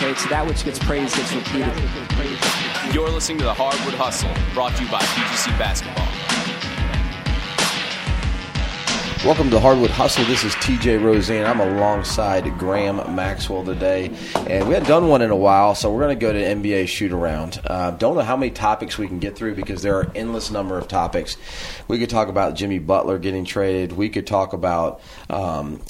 Okay, so that which gets praised gets repeated. You're listening to the Hardwood Hustle, brought to you by PGC Basketball. Welcome to Hardwood Hustle. This is TJ Rosene. I'm alongside Graham Maxwell today, and we hadn't done one in a while, so we're going to go to NBA shoot around. Uh, don't know how many topics we can get through because there are endless number of topics. We could talk about Jimmy Butler getting traded. We could talk about um,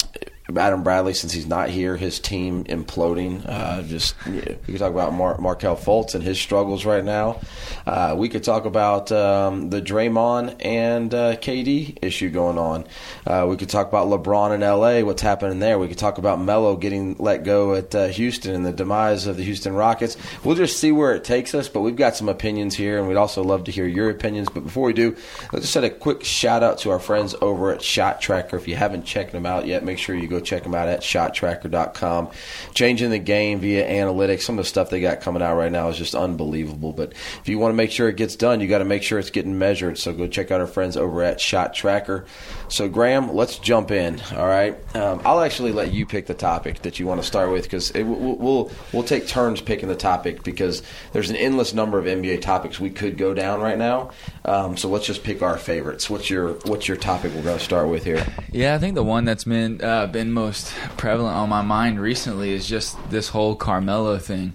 Adam Bradley, since he's not here, his team imploding. Uh, just we could talk about Mar- Markelle Fultz and his struggles right now. Uh, we could talk about um, the Draymond and uh, KD issue going on. Uh, we could talk about LeBron in LA, what's happening there. We could talk about Melo getting let go at uh, Houston and the demise of the Houston Rockets. We'll just see where it takes us, but we've got some opinions here, and we'd also love to hear your opinions. But before we do, let's just set a quick shout out to our friends over at ShotTracker. If you haven't checked them out yet, make sure you go check them out at shottracker.com. Changing the game via analytics. Some of the stuff they got coming out right now is just unbelievable. But if you want to make sure it gets done, you got to make sure it's getting measured. So go check out our friends over at ShotTracker. So, Graham, let's jump in. All right. Um, I'll actually let you pick the topic that you want to start with because we'll, we'll, we'll take turns picking the topic because there's an endless number of NBA topics we could go down right now. Um, so let's just pick our favorites. What's your What's your topic we're going to start with here? Yeah, I think the one that's been uh, been most prevalent on my mind recently is just this whole Carmelo thing.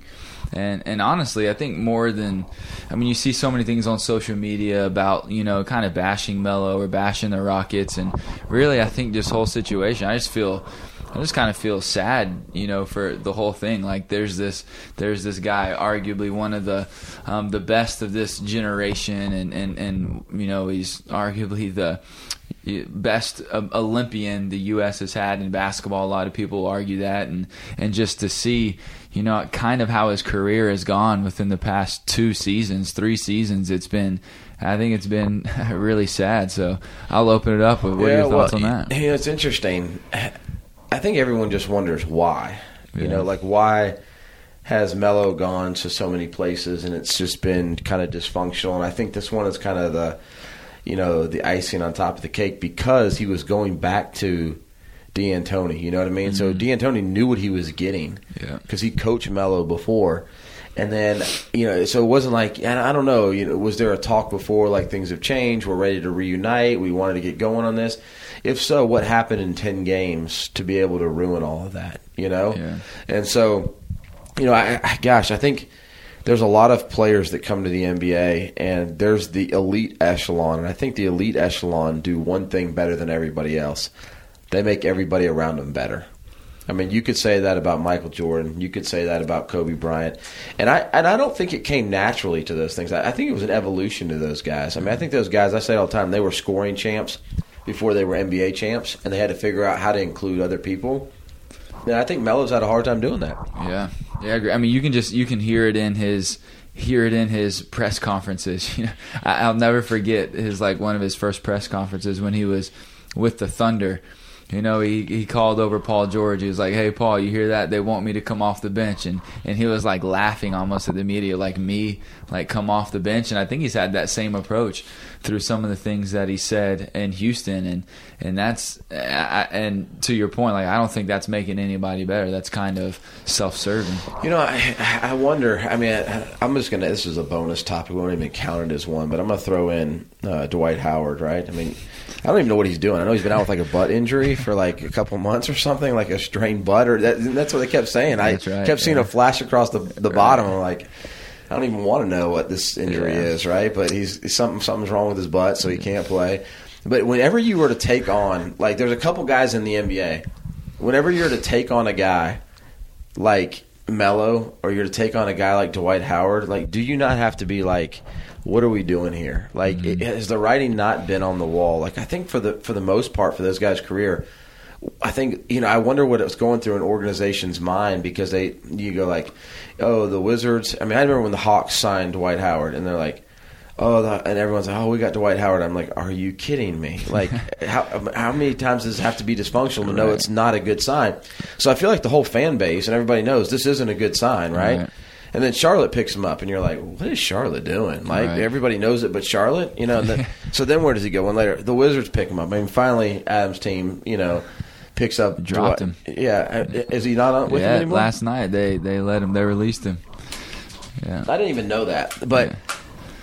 And and honestly, I think more than I mean, you see so many things on social media about you know kind of bashing Melo or bashing the Rockets, and really, I think this whole situation, I just feel. I just kind of feel sad, you know, for the whole thing. Like there's this, there's this guy, arguably one of the, um, the best of this generation, and and and you know he's arguably the best Olympian the U.S. has had in basketball. A lot of people argue that, and and just to see, you know, kind of how his career has gone within the past two seasons, three seasons, it's been. I think it's been really sad. So I'll open it up. With what yeah, are your thoughts well, on that? You know, it's interesting. I think everyone just wonders why. Yeah. You know, like why has Melo gone to so many places and it's just been kind of dysfunctional. And I think this one is kind of the you know, the icing on top of the cake because he was going back to D'Antoni. You know what I mean? Mm-hmm. So D'Antoni knew what he was getting because yeah. he coached Melo before. And then, you know, so it wasn't like, and I don't know, you know, was there a talk before like things have changed, we're ready to reunite, we wanted to get going on this? If so, what happened in 10 games to be able to ruin all of that, you know? Yeah. And so, you know, I, I gosh, I think – there's a lot of players that come to the NBA, and there's the elite echelon, and I think the elite echelon do one thing better than everybody else: they make everybody around them better. I mean, you could say that about Michael Jordan. You could say that about Kobe Bryant, and I and I don't think it came naturally to those things. I, I think it was an evolution to those guys. I mean, I think those guys. I say all the time, they were scoring champs before they were NBA champs, and they had to figure out how to include other people. And I think Melo's had a hard time doing that. Yeah, yeah, I agree. I mean, you can just you can hear it in his hear it in his press conferences. You know, I, will never forget his like one of his first press conferences when he was with the Thunder you know, he, he called over Paul George. He was like, "Hey, Paul, you hear that? They want me to come off the bench." And and he was like laughing almost at the media, like me, like come off the bench. And I think he's had that same approach through some of the things that he said in Houston. And and that's and to your point, like I don't think that's making anybody better. That's kind of self-serving. You know, I I wonder. I mean, I, am just gonna. This is a bonus topic. We won't even count it as one, but I'm gonna throw in uh, Dwight Howard. Right? I mean I don't even know what he's doing. I know he's been out with like a butt injury for like a couple months or something, like a strained butt, or that, that's what they kept saying. I right, kept seeing yeah. a flash across the the right. bottom. I'm like, I don't even want to know what this injury yeah. is, right? But he's something something's wrong with his butt, so he can't play. But whenever you were to take on, like, there's a couple guys in the NBA. Whenever you're to take on a guy like Melo, or you're to take on a guy like Dwight Howard, like, do you not have to be like? what are we doing here? Like, mm-hmm. it, has the writing not been on the wall? Like, I think for the for the most part for those guys' career, I think you know. I wonder what it was going through an organization's mind because they you go like, oh, the Wizards. I mean, I remember when the Hawks signed Dwight Howard, and they're like, oh, the, and everyone's like, oh, we got Dwight Howard. I'm like, are you kidding me? Like, how how many times does it have to be dysfunctional to know Right. it's not a good sign? So I feel like the whole fan base and everybody knows this isn't a good sign, right? Right. And then Charlotte picks him up, and you're like, "What is Charlotte doing?" Like Right. everybody knows it, but Charlotte, you know. And then, so then where does he go? When later the Wizards pick him up. I mean, finally Adams' team, you know, picks up. Dropped him. Yeah, uh, is he not on with him yeah, anymore? last night they they let him. They released him. Yeah. I didn't even know that, but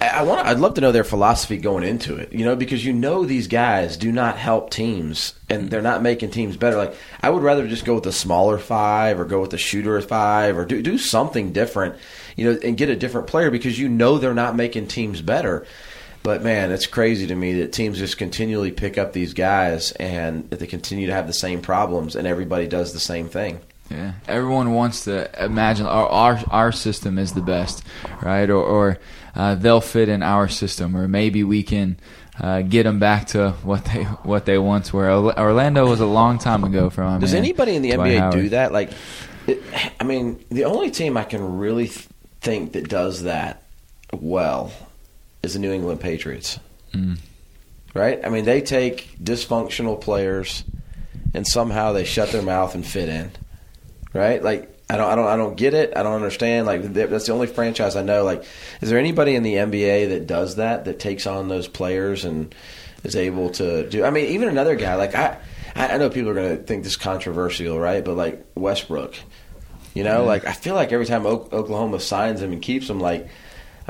I, I want. I'd love to know their philosophy going into it. You know, because you know these guys do not help teams, and they're not making teams better. Like I would rather just go with the smaller five, or go with the shooter five, or do do something different. You know, and get a different player because you know they're not making teams better. But man, it's crazy to me that teams just continually pick up these guys and that they continue to have the same problems, and everybody does the same thing. Yeah, everyone wants to imagine our our, our system is the best, right? Or, or uh, they'll fit in our system, or maybe we can uh, get them back to what they what they once were. Orlando was a long time ago from. my Does man, anybody in the Dwight NBA Howard. do that? Like, it, I mean, the only team I can really th- think that does that well is the New England Patriots. Mm. Right? I mean, they take dysfunctional players and somehow they shut their mouth and fit in. Right? Like, I don't, I don't, I don't get it. I don't understand. Like, that's the only franchise I know. Like, is there anybody in the NBA that does that? That takes on those players and is able to do? I mean, even another guy like I, I know people are going to think this is controversial, right? But like Westbrook, you know, like I feel like every time Oklahoma signs him and keeps him, like.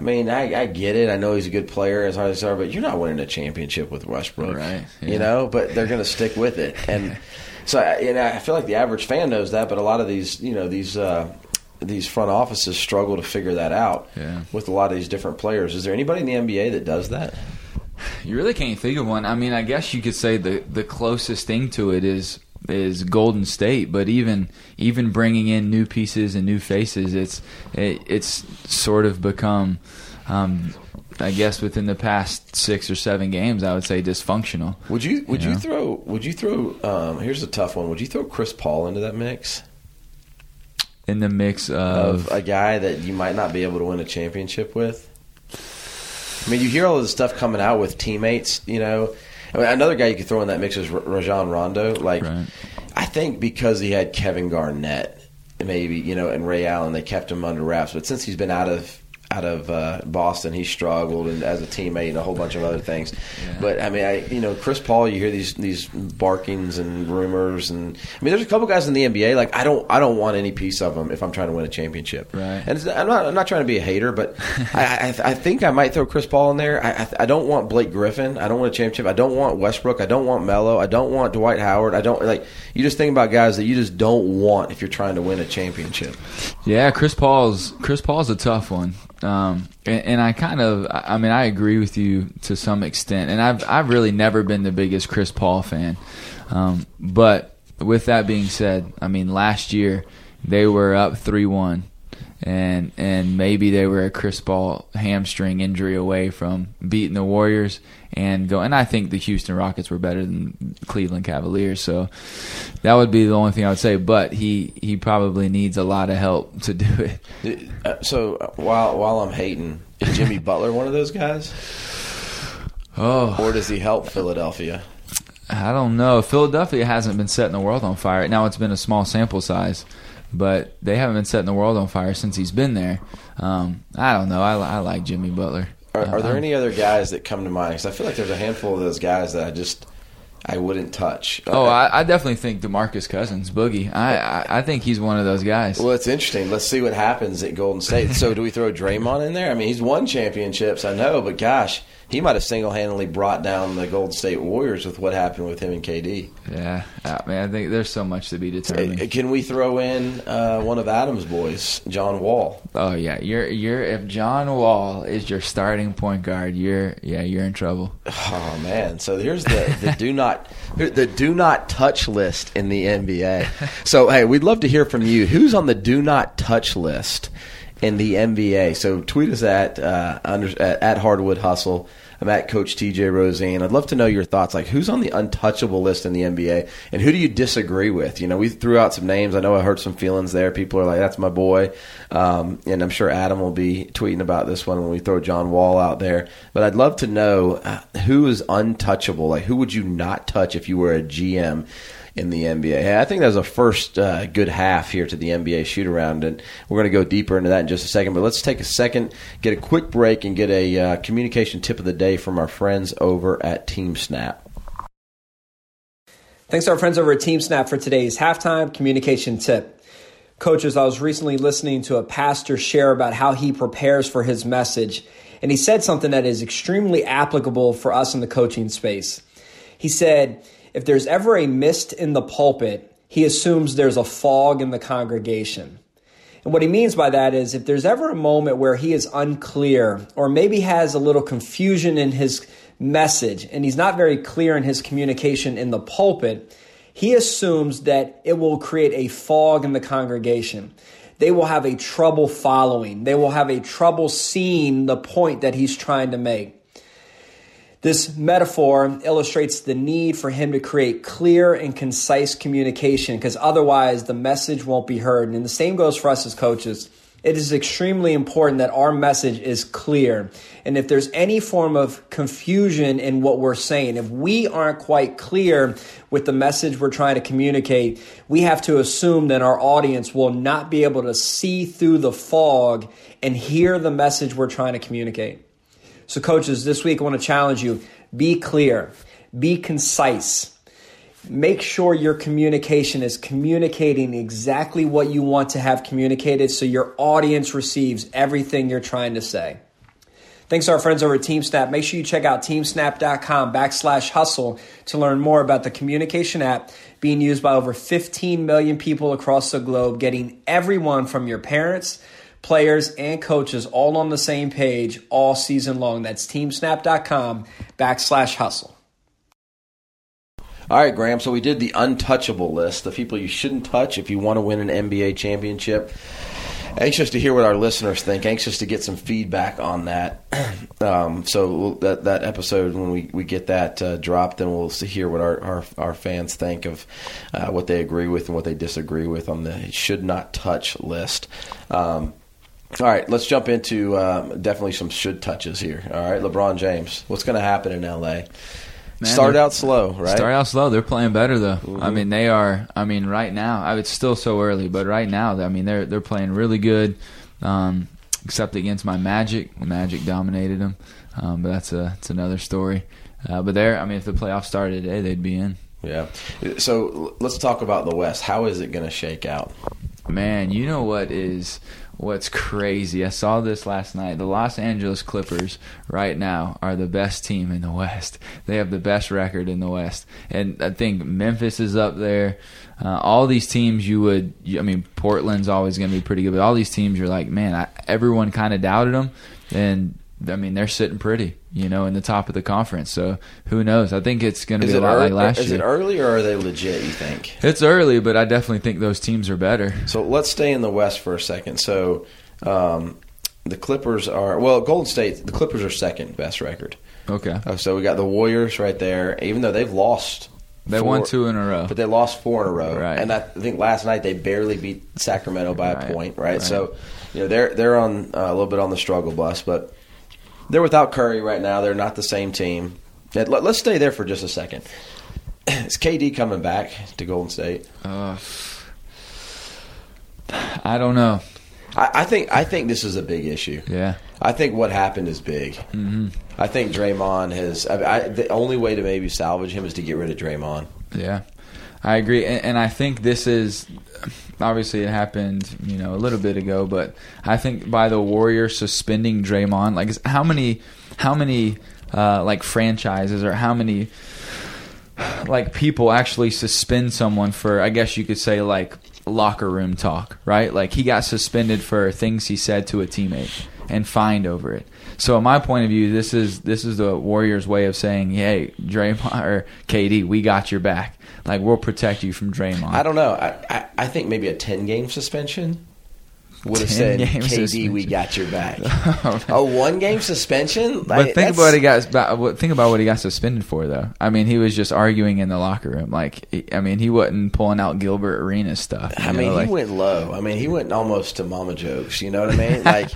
I mean, I, I get it. I know he's a good player as hard as are, but you're not winning a championship with Westbrook, Right, You know, but they're going to stick with it, and so I- you know, I feel like the average fan knows that, but a lot of these, you know, these uh, these front offices struggle to figure that out Yeah. with a lot of these different players. Is there anybody in the NBA that does that? You really can't think of one. I mean, I guess you could say the the closest thing to it is is Golden State, but even even bringing in new pieces and new faces, it's it, it's sort of become, um, I guess, within the past six or seven games, I would say dysfunctional. Would you would you Yeah. throw would you throw um, here's a tough one. Would you throw Chris Paul into that mix In the mix of of, a guy that you might not be able to win a championship with? I mean, you hear all of this stuff coming out with teammates. You know, I mean, another guy you could throw in that mix is Rajon Rondo. Like, Right. I think because he had Kevin Garnett, maybe you know, and Ray Allen, they kept him under wraps. But since he's been out of out of uh, Boston, he struggled and as a teammate and a whole bunch of other things. But I mean, I you know, Chris Paul, you hear these these barkings and rumors, and I mean, there's a couple guys in the NBA. Like, I don't I don't want any piece of them if I'm trying to win a championship. Right. And it's, I'm not I'm not trying to be a hater, but I, I I think I might throw Chris Paul in there. I, I I don't want Blake Griffin. I don't want a championship. I don't want Westbrook. I don't want Melo. I don't want Dwight Howard. I don't like. You just think about guys that you just don't want if you're trying to win a championship. Yeah, Chris Paul's Chris Paul's a tough one, um, and, and I kind of, I mean, I agree with you to some extent, and I've I've really never been the biggest Chris Paul fan, um, but with that being said, I mean, last year they were up three one, and and maybe they were a Chris Paul hamstring injury away from beating the Warriors and go. And I think the Houston Rockets were better than Cleveland Cavaliers, so that would be the only thing I would say. But he he probably needs a lot of help to do it. Uh, So uh, while while I'm hating, is Jimmy Butler one of those guys, Oh, or does he help Philadelphia? I don't know. Philadelphia hasn't been setting the world on fire. Now it's been a small sample size, but they haven't been setting the world on fire since he's been there. Um, I don't know. I, I like Jimmy Butler. Are, are there Uh, any other guys that come to mind? Because I feel like there's a handful of those guys that I just I wouldn't touch. Oh, I, I definitely think Demarcus Cousins, Boogie. I, I I think he's one of those guys. Well, it's interesting. Let's see what happens at Golden State. So, do we throw Draymond in there? I mean, he's won championships, I know, but gosh, he might have single-handedly brought down the Golden State Warriors with what happened with him and KD. Yeah, I mean, I think there's so much to be determined. Uh, Can we throw in uh, one of Adams' boys, John Wall? Oh yeah, you're you're if John Wall is your starting point guard, you're yeah you're in trouble. Oh man! So here's the, the do not the do not touch list in the NBA. So hey, we'd love to hear from you. Who's on the do not touch list in the NBA? So tweet us at uh, under, at, at Hardwood Hustle. I'm at Coach TJ Rosene. I'd love to know your thoughts. Like, who's on the untouchable list in the NBA, and who do you disagree with? You know, we threw out some names. I know I hurt some feelings there. People are like, "That's my boy," um, and I'm sure Adam will be tweeting about this one when we throw John Wall out there. But I'd love to know uh, who is untouchable. Like, who would you not touch if you were a GM? In the NBA. I think that was a first uh, good half here to the NBA shoot around, and we're going to go deeper into that in just a second. But let's take a second, get a quick break, and get a uh, communication tip of the day from our friends over at TeamSnap. Thanks to our friends over at TeamSnap for today's halftime communication tip. Coaches, I was recently listening to a pastor share about how he prepares for his message, and he said something that is extremely applicable for us in the coaching space. He said, if there's ever a mist in the pulpit, he assumes there's a fog in the congregation. And what he means by that is if there's ever a moment where he is unclear or maybe has a little confusion in his message and he's not very clear in his communication in the pulpit, he assumes that it will create a fog in the congregation. They will have a trouble following. They will have a trouble seeing the point that he's trying to make. This metaphor illustrates the need for him to create clear and concise communication because otherwise the message won't be heard. And the same goes for us as coaches. It is extremely important that our message is clear. And if there's any form of confusion in what we're saying, if we aren't quite clear with the message we're trying to communicate, we have to assume that our audience will not be able to see through the fog and hear the message we're trying to communicate. So, coaches, this week I want to challenge you be clear, be concise. Make sure your communication is communicating exactly what you want to have communicated so your audience receives everything you're trying to say. Thanks to our friends over at TeamSnap. Make sure you check out teamsnap.com backslash hustle to learn more about the communication app being used by over 15 million people across the globe, getting everyone from your parents players, and coaches all on the same page all season long. That's teamsnap.com backslash hustle. All right, Graham. So we did the untouchable list, the people you shouldn't touch if you want to win an NBA championship. Anxious to hear what our listeners think. Anxious to get some feedback on that. Um, so that that episode, when we, we get that uh, dropped, then we'll hear what our, our, our fans think of uh, what they agree with and what they disagree with on the should not touch list. Um, all right, let's jump into um, definitely some should touches here. All right, LeBron James, what's going to happen in LA? Man, start out slow, right? Start out slow. They're playing better though. Mm-hmm. I mean, they are. I mean, right now, I, it's still so early, but right now, I mean, they're they're playing really good. Um, except against my Magic, Magic dominated them. Um, but that's a that's another story. Uh, but there, I mean, if the playoffs started today, they'd be in. Yeah. So let's talk about the West. How is it going to shake out? Man, you know what is what's crazy. I saw this last night. The Los Angeles Clippers right now are the best team in the West. They have the best record in the West, and I think Memphis is up there. Uh, all these teams, you would, I mean, Portland's always going to be pretty good, but all these teams, you're like, man, I, everyone kind of doubted them, and I mean, they're sitting pretty, you know, in the top of the conference. So who knows? I think it's going to be a lot early, like last is year. Is it early or are they legit? You think it's early, but I definitely think those teams are better. So let's stay in the West for a second. So um, the Clippers are well, Golden State. The Clippers are second best record. Okay. Uh, so we got the Warriors right there. Even though they've lost they four, won two in a row, but they lost four in a row. Right. And I think last night they barely beat Sacramento by right. a point. Right? right? So, you know, they're they're on uh, a little bit on the struggle bus, but they're without Curry right now. They're not the same team. Let, us stay there for just a second. Is KD coming back to Golden State? Uh, I don't know. I, I, think I think this is a big issue. Yeah. I think what happened is big. Mm-hmm. I think Draymond has. I, I, the only way to maybe salvage him is to get rid of Draymond. Yeah, I agree, and, and I think this is obviously it happened, you know, a little bit ago, but I think by the Warriors suspending Draymond, like how many, how many, uh, like franchises or how many, like people actually suspend someone for, I guess you could say like locker room talk, right? Like he got suspended for things he said to a teammate and fined over it. So, in my point of view, this is this is the Warriors' way of saying, "Hey, Draymond or KD, we got your back. Like we'll protect you from Draymond." I don't know. I I, I think maybe a ten game suspension. Would have said, "KD, we got your back." Oh, a one game suspension. But Like, think about what he got. Think about what he got suspended for, though. I mean, he was just arguing in the locker room. Like, I mean, he wasn't pulling out Gilbert Arenas stuff. I know, mean, like- he went low. I mean, he went almost to mama jokes. You know what I mean? Like,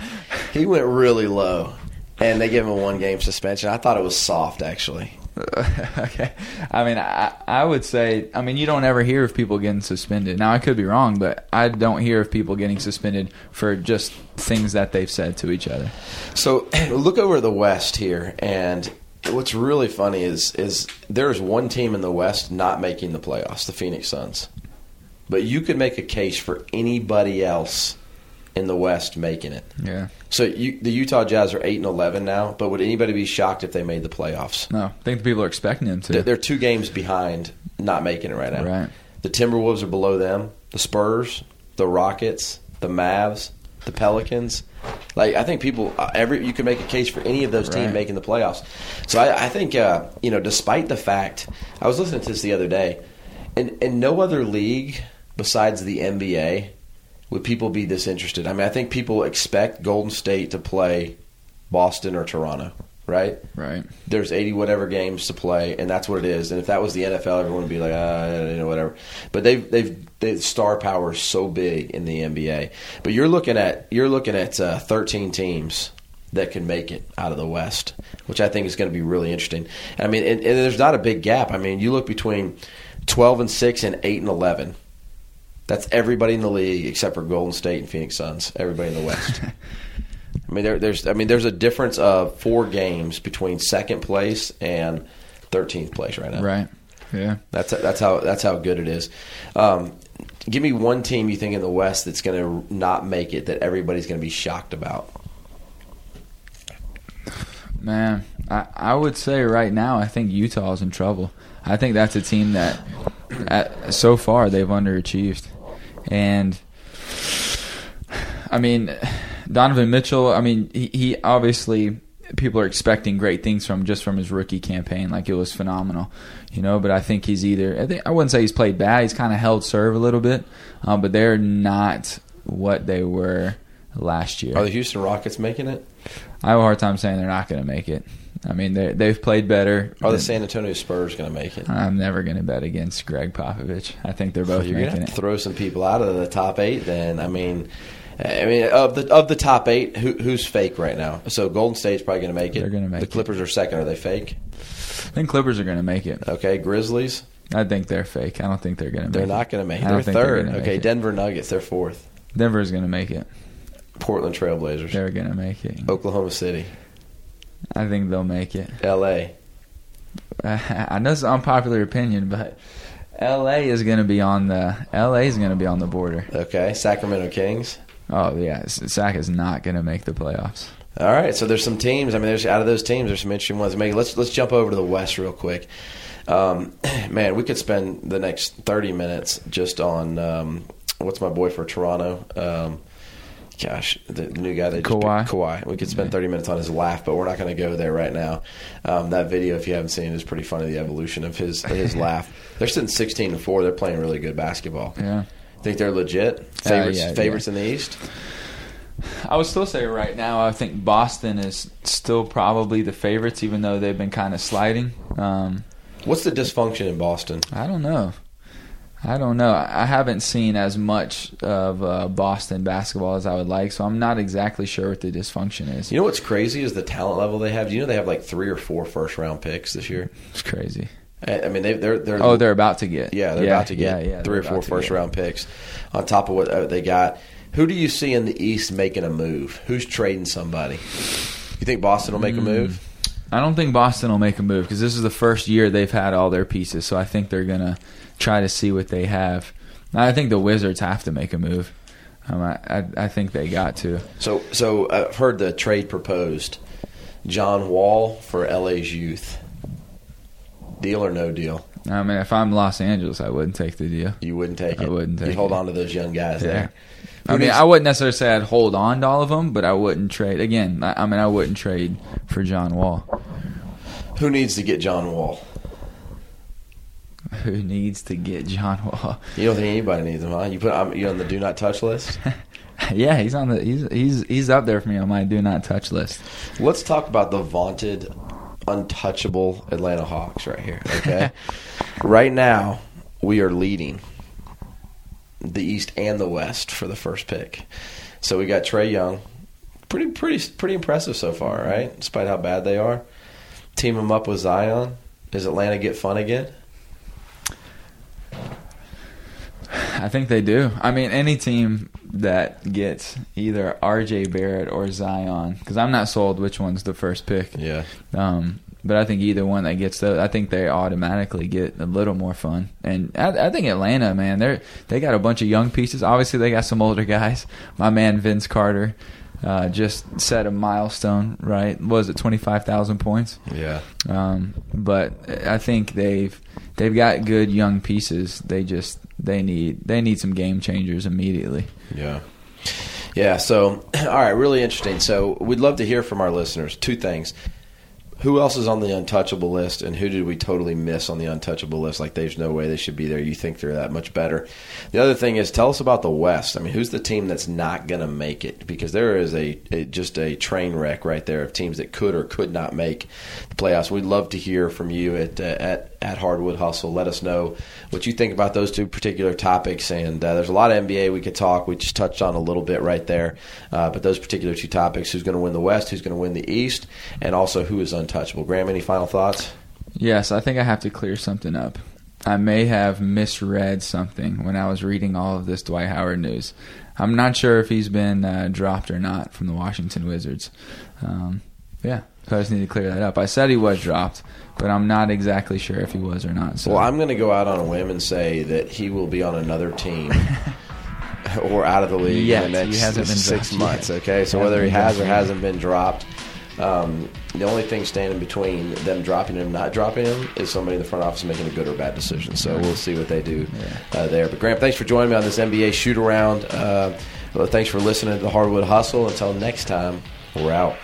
he went really low, and they gave him a one game suspension. I thought it was soft, actually. okay. I mean, I, I would say, I mean, you don't ever hear of people getting suspended. Now, I could be wrong, but I don't hear of people getting suspended for just things that they've said to each other. So look over the West here, and what's really funny is is there's one team in the West not making the playoffs, the Phoenix Suns. But you could make a case for anybody else in the West making it. Yeah. So you, the Utah Jazz are eight and eleven now, but would anybody be shocked if they made the playoffs? No, I think the people are expecting him to. They're, they're two games behind, not making it right now. Right. The Timberwolves are below them. The Spurs, the Rockets, the Mavs, the Pelicans. Like I think people, uh, every you can make a case for any of those teams Right. making the playoffs. So I, I think uh, you know, despite the fact, I was listening to this the other day, in in no other league besides the NBA would people be this interested. I mean, I think people expect Golden State to play Boston or Toronto, right? right. there's 80 whatever games to play, and that's what it is. And if that was the NFL, everyone would be like, ah, you know, whatever. But they've they've the star power is so big in the NBA. But you're looking at you're looking at uh, 13 teams that can make it out of the West, which I think is going to be really interesting. I mean, and, and there's not a big gap. I mean, you look between 12 and six and eight and 11. That's everybody in the league except for Golden State and Phoenix Suns. Everybody in the West. I mean, there, there's I mean, there's a difference of four games between second place and thirteenth place right now. Right. Yeah. That's that's how that's how good it is. Um, give me one team you think in the West that's going to not make it that everybody's going to be shocked about. Man, I, I would say right now, I think Utah's in trouble. I think that's a team that, at, so far, they've underachieved. And, I mean, Donovan Mitchell, I mean, he, he obviously, people are expecting great things from just from his rookie campaign. Like, it was phenomenal, you know, but I think he's either, I, think, I wouldn't say he's played bad. He's kind of held serve a little bit, um, but they're not what they were last year. Are the Houston Rockets making it? I have a hard time saying they're not going to make it. I mean, they they've played better. Are the San Antonio Spurs going to make it? I'm never going to bet against Gregg Popovich. I think they're both You're going to making it. throw some people out of the top eight. Then I mean, I mean of the of the top eight, who, who's fake right now? So Golden State's probably going to make it. They're gonna make the it. Clippers are second. Are they fake? I think Clippers are going to make it. Okay, Grizzlies. I think they're fake. I don't think they're going to. They're not going to make it. They're third. okay. Denver Nuggets. They're fourth. Denver's going to make it. Portland Trailblazers. They're going to make it. Oklahoma City. I think they'll make it. L.A. I know it's an unpopular opinion, but L.A. is going to be on the L.A. is to be on the border. Okay, Sacramento Kings. Oh yeah, Sac is not going to make the playoffs. All right, so there's some teams. I mean, there's out of those teams, there's some interesting ones. Maybe let's let's jump over to the West real quick. Um, man, we could spend the next 30 minutes just on um, what's my boy for Toronto. Um, gosh, the, the new guy that Kawhi? Kawhi. We could spend 30 minutes on his laugh, but we're not going to go there right now. Um, that video, if you haven't seen it, is pretty funny. The evolution of his his laugh. They're sitting 16 to four. They're playing really good basketball. Yeah. Think they're legit favorites? yeah, favorites yeah. in the East. I would still say right now, I think Boston is still probably the favorites, even though they've been kind of sliding. Um, What's the dysfunction in Boston? I don't know. I don't know. I haven't seen as much of uh, Boston basketball as I would like, so I'm not exactly sure what the dysfunction is. You know what's crazy is the talent level they have. Do you know they have like three or four first round picks this year? It's crazy. I mean, they, they're they're Oh, they're about to get. yeah they're about to get yeah, yeah, three or four first round picks on top of what uh, they got. Who do you see in the East making a move? Who's trading somebody? You think Boston will make a move? I don't think Boston will make a move because this is the first year they've had all their pieces. So I think they're gonna try to see what they have. I think the Wizards have to make a move. Um, I, I, I think they got to. So so I've heard the trade proposed: John Wall for LA's youth. Deal or no deal? I mean, if I'm Los Angeles, I wouldn't take the deal. You wouldn't take I it. I wouldn't take. It. You hold on to those young guys Yeah. there. I mean, needs- I wouldn't necessarily say I'd hold on to all of them, but I wouldn't trade. Again, I, I mean, I wouldn't trade for John Wall. Who needs to get John Wall? Who needs to get John Wall? You don't think anybody needs him, huh? You put you on the do not touch list. Yeah, he's on the he's he's he's up there for me on my do not touch list. Let's talk about the vaunted, untouchable Atlanta Hawks right here. Okay, right now we are leading the East and the West for the first pick. So we got Trae Young, pretty pretty pretty impressive so far, right? Despite how bad they are. Team him up with Zion. Does Atlanta get fun again? I think they do. I mean, any team that gets either R.J. Barrett or Zion, because I'm not sold which one's the first pick. Yeah. Um, but I think either one that gets those, I think they automatically get a little more fun. And I, I think Atlanta, man, they they got a bunch of young pieces. Obviously, they got some older guys. My man Vince Carter uh, just set a milestone, right? Was it twenty five thousand points? Yeah. Um, but I think they've they've got good young pieces. They just they need they need some game changers immediately. Yeah. Yeah, so all right, really interesting. So we'd love to hear from our listeners. Two things. Who else is on the untouchable list, and who did we totally miss on the untouchable list? Like, there's no way they should be there. You think they're that much better. The other thing is, tell us about the West. I mean, who's the team that's not going to make it? Because there is a, a just a train wreck right there of teams that could or could not make the playoffs. We'd love to hear from you at uh, at at Hardwood Hustle. Let us know what you think about those two particular topics. And uh, there's a lot of NBA we could talk. We just touched on a little bit right there. Uh, but those particular two topics who's going to win the West, who's going to win the East, and also who is untouchable. Graham, any final thoughts? Yes, I think I have to clear something up. I may have misread something when I was reading all of this Dwight Howard news. I'm not sure if he's been uh, dropped or not from the Washington Wizards. Um, yeah, so I just need to clear that up. I said he was dropped, but I'm not exactly sure if he was or not. So Well, I'm going to go out on a whim and say that he will be on another team. or out of the league Yet, in the he next hasn't been six months. yet. Okay, so whether he has or hasn't been dropped, um, the only thing standing between them dropping him, not dropping him, is somebody in the front office making a good or bad decision. So we'll see what they do uh, there. But Graham, thanks for joining me on this NBA shoot around. Uh, well, thanks for listening to the Hardwood Hustle. Until next time, we're out.